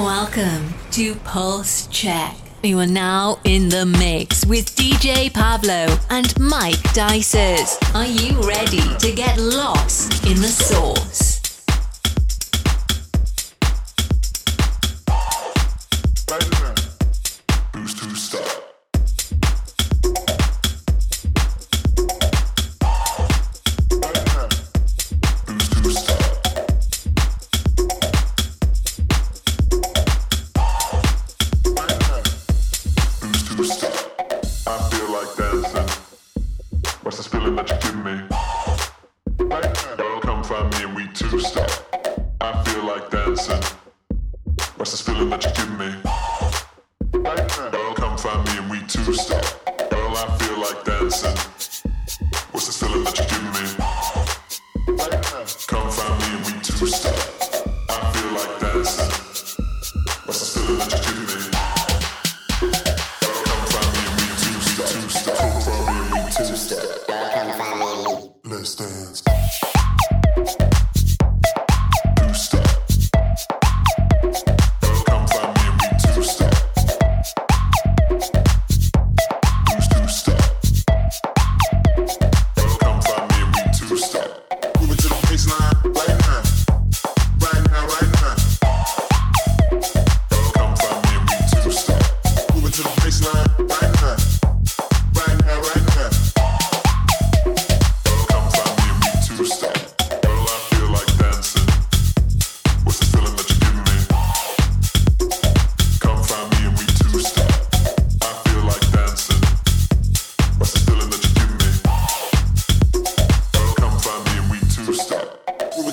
Welcome to Pulse Check. You are now in the mix with DJ Pablo and Mike Dices. Are you ready to get lost in the source?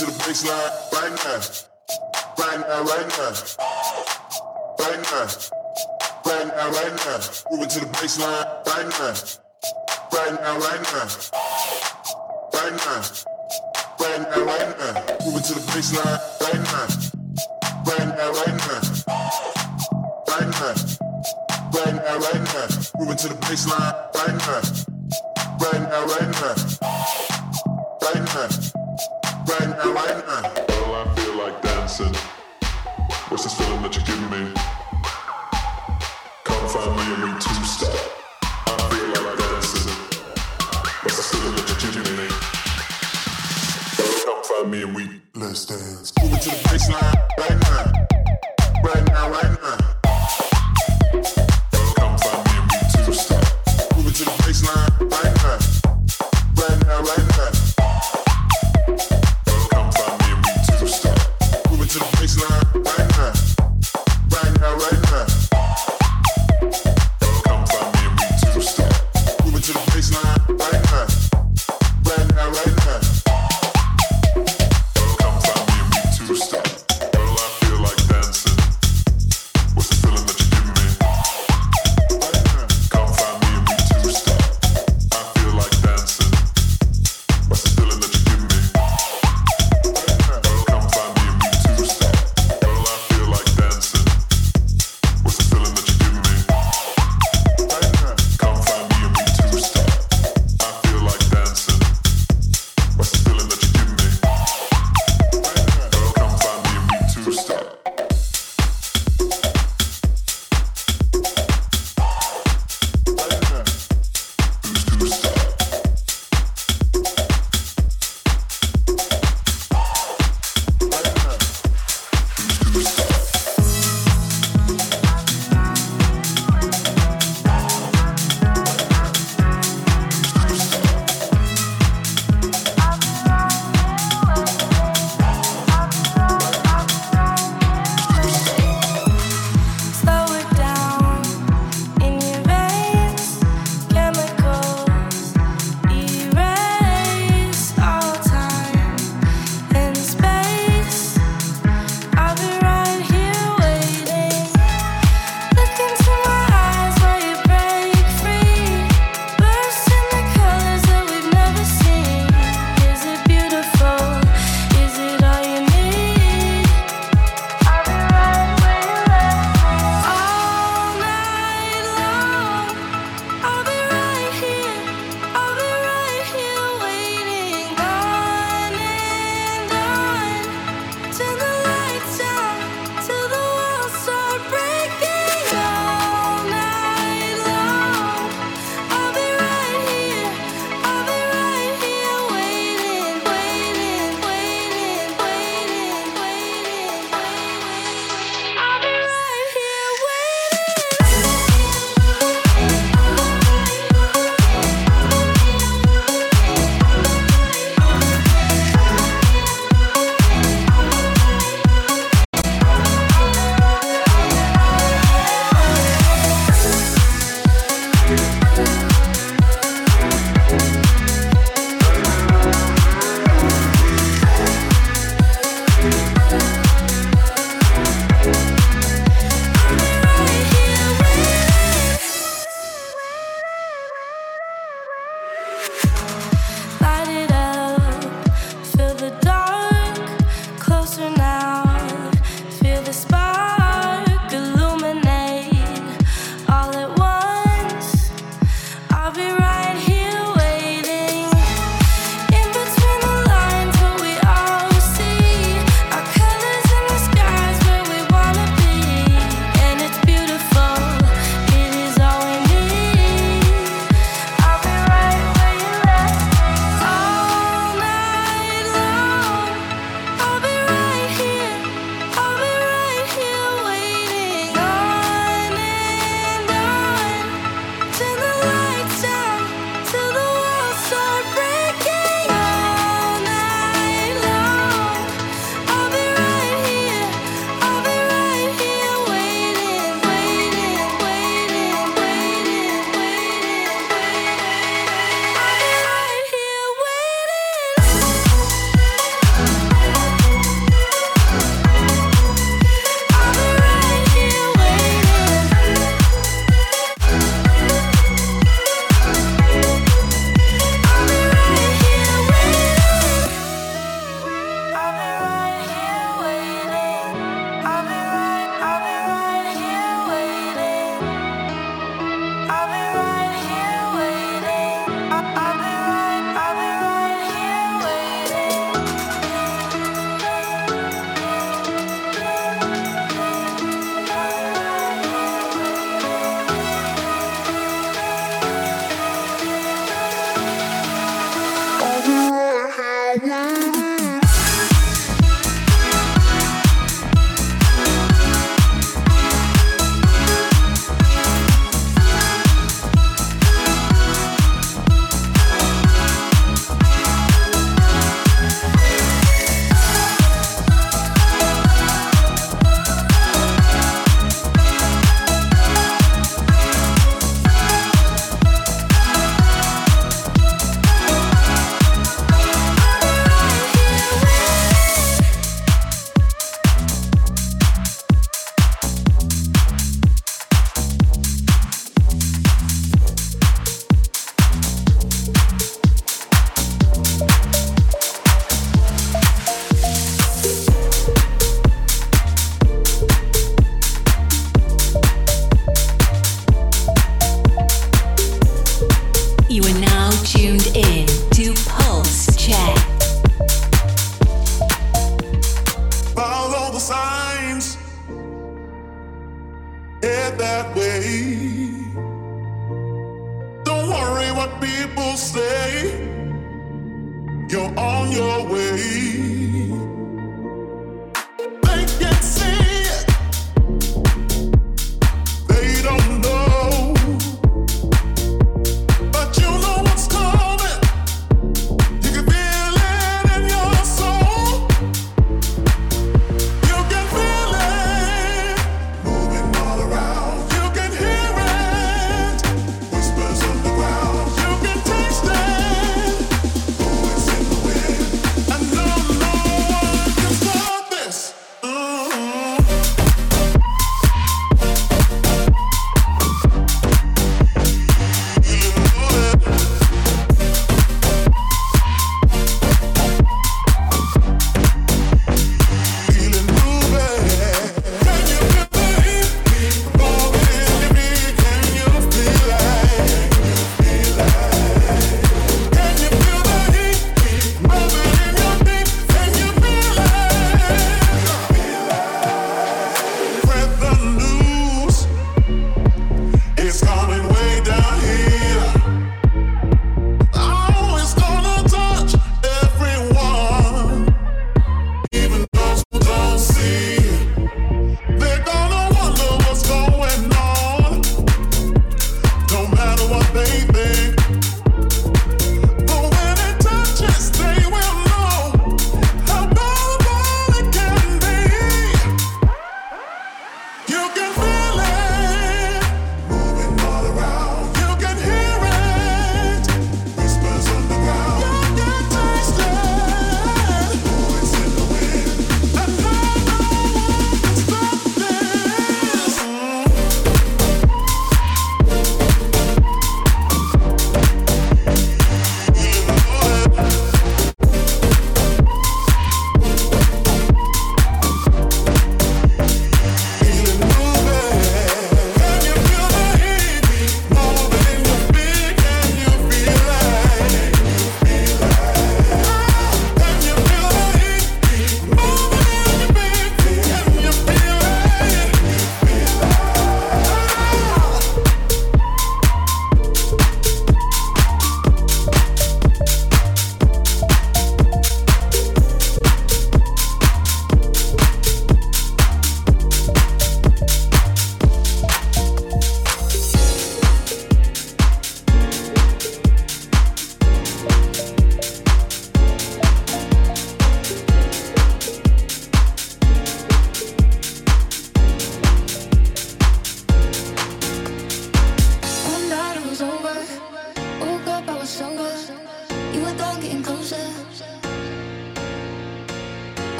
to the baseline right now. Right now, right now. Right now. Right now, right now. Moving to the baseline right now. Right now, right now. Right now. Right now, right now. Moving to the baseline right now. Right now, right now. Right now. Right now, right now. Moving to the baseline right now. Right now, right now. Right now. What's this feeling that you're giving me? Come find me and we two step. I feel like dancing. What's this feeling that you're giving me? Come find me and we let's dance. Move it to the baseline, right now, right now, right now. mm-hmm.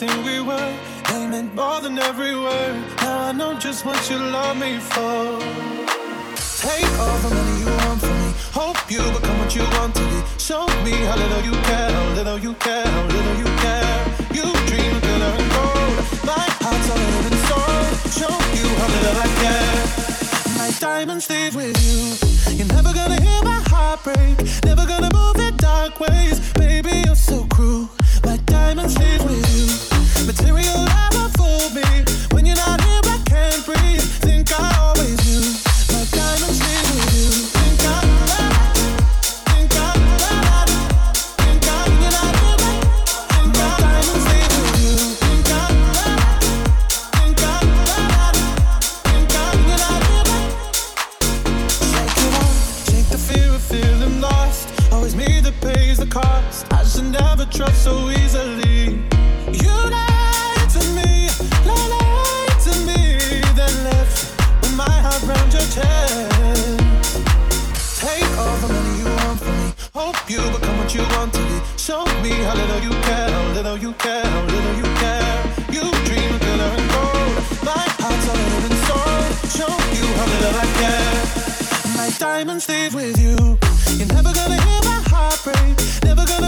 everything we were. They meant more than every word. Now I know just what you love me for. Take all the money you want from me. Hope you become what you want to be. Show me how little you care, how little you care, how little you care. You dream of color and gold. My heart's all living soul. Show you how little I care. My diamonds leave with you. You're never gonna hear my heart break. Never gonna move in dark ways. Baby, you're so cruel. My diamonds leave with you lover fooled me. Never gonna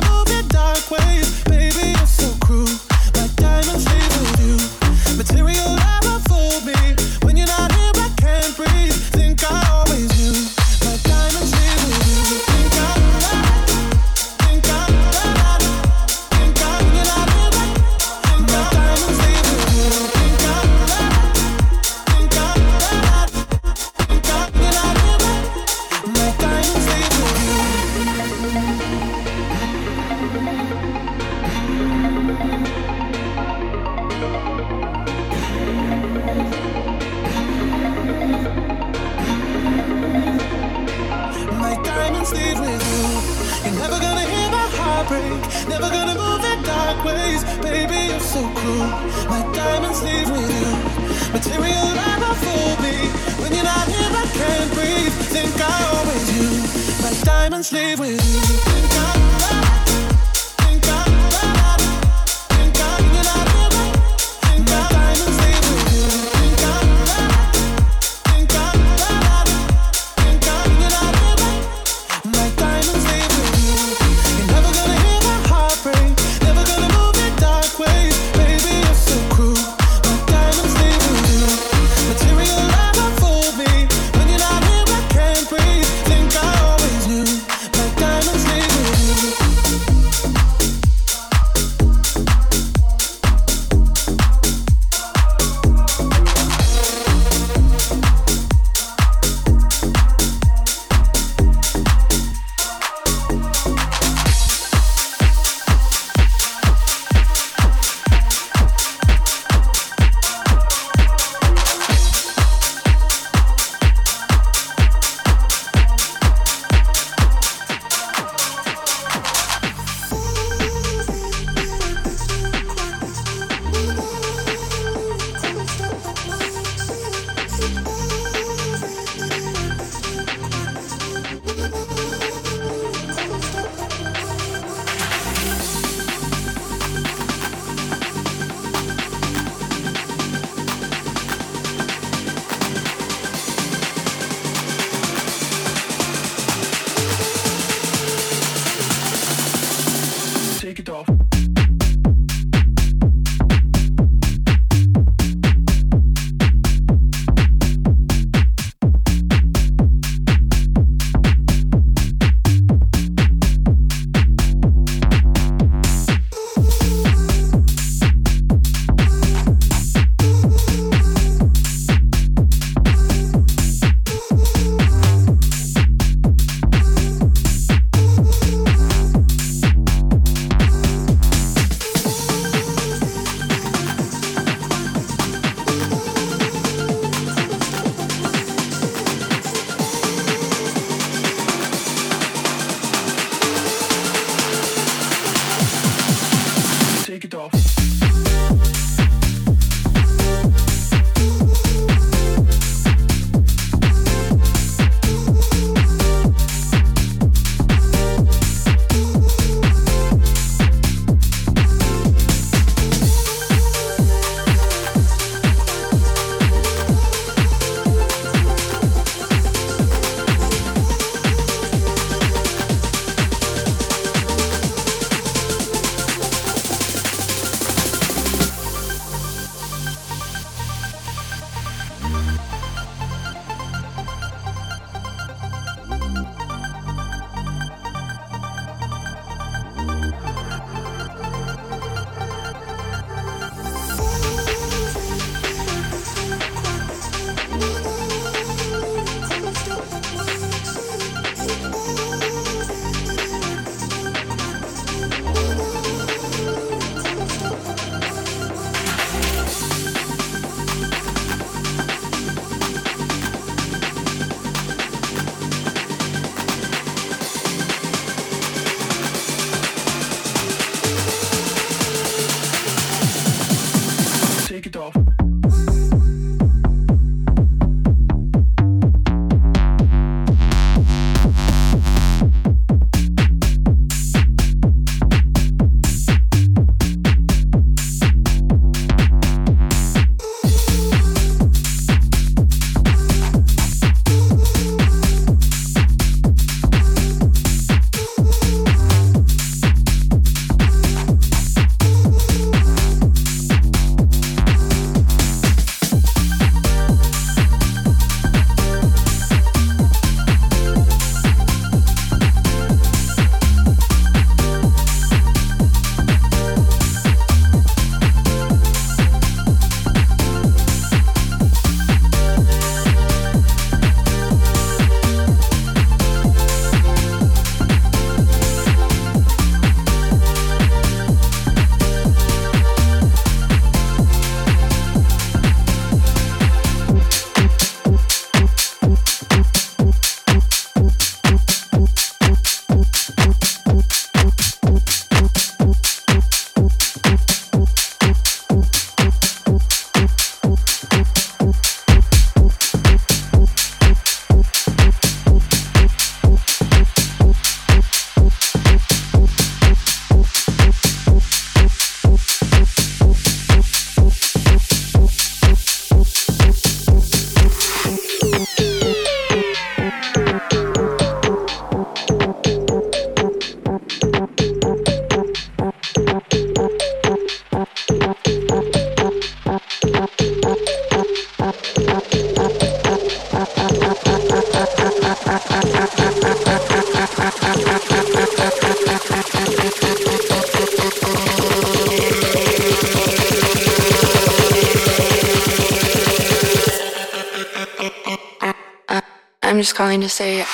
calling to say.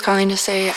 Calling to say.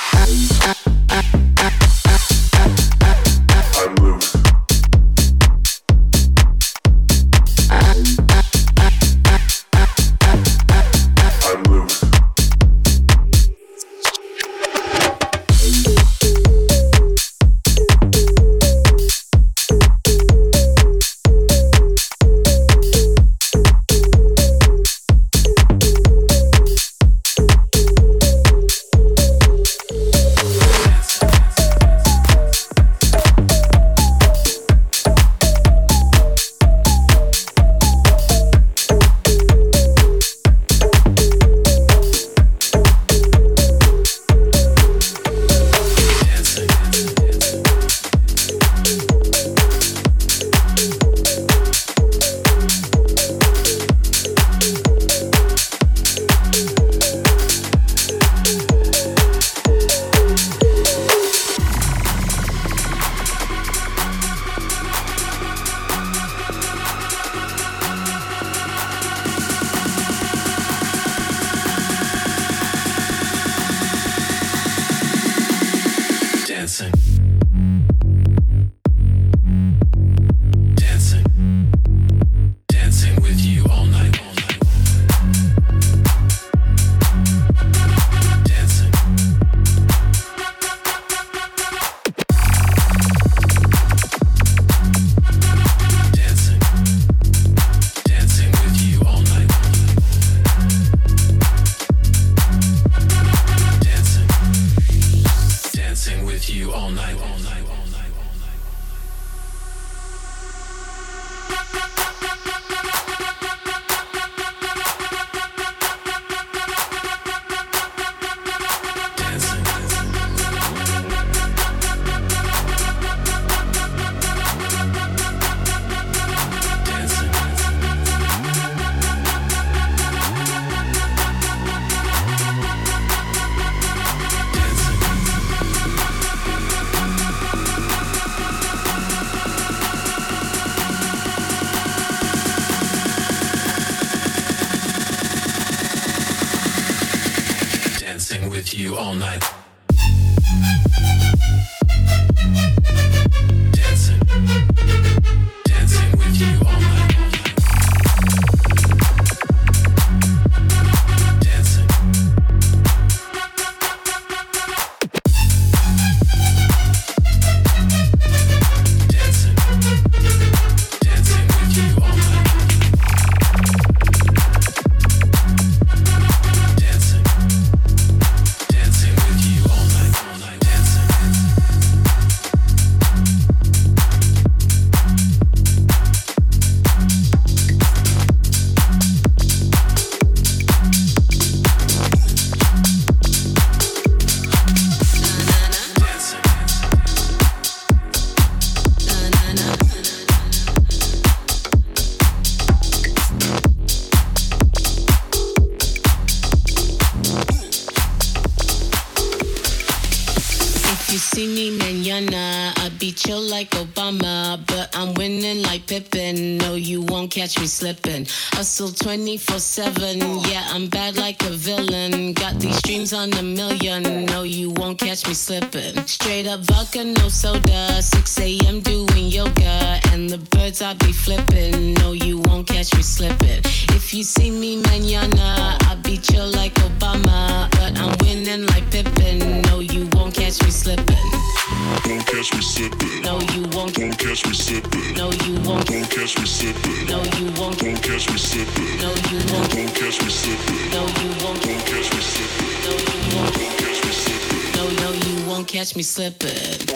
Like Obama, but I'm winning like Pippen. No, you won't catch me slipping. Hustle 24 7, yeah, I'm bad like a villain. Got these dreams on a million. No, you won't catch me slipping. Straight up vodka, no soda. 6 a.m. doing yoga, and the birds I be flipping. No, you won't catch me slipping. If you see me manana, I be chill like Obama, but I'm winning like Pippen. No, you won't catch me slipping. Won't catch me slipping. No, you won't. Won't catch me slipping. No, you won't. Won't catch me slipping. No, you won't. Won't catch me slipping. No, you won't. Won't catch me slipping. No, you won't. Won't catch me slipping. No, you won't. Won't catch me slipping. No, no, you won't catch me slipping.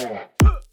Uh.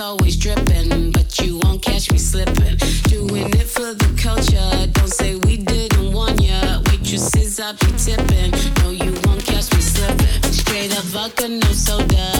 Always dripping, but you won't catch me slipping. Vodka, no soda,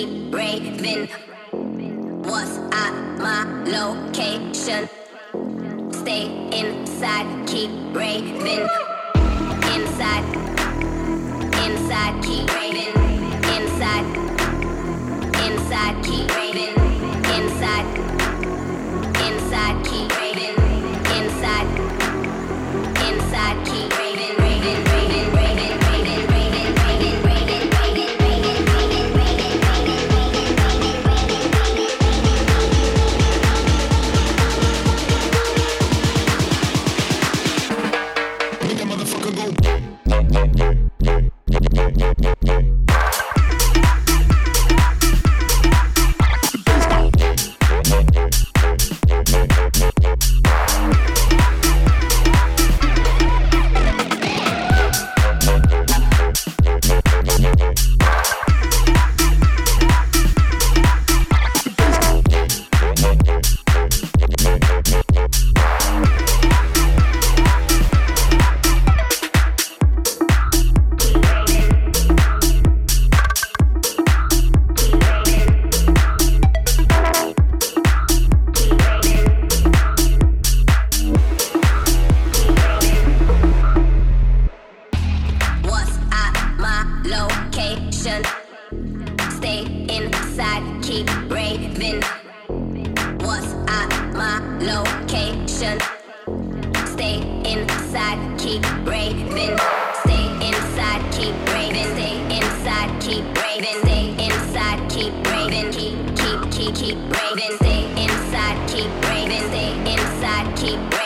keep raving. What's at my location? Stay inside, keep raving. Inside, inside, keep raving. Inside, inside, keep braving. raving, stay inside, keep raving, keep, keep, keep, keep raving, stay inside, keep raving, stay inside, keep raving.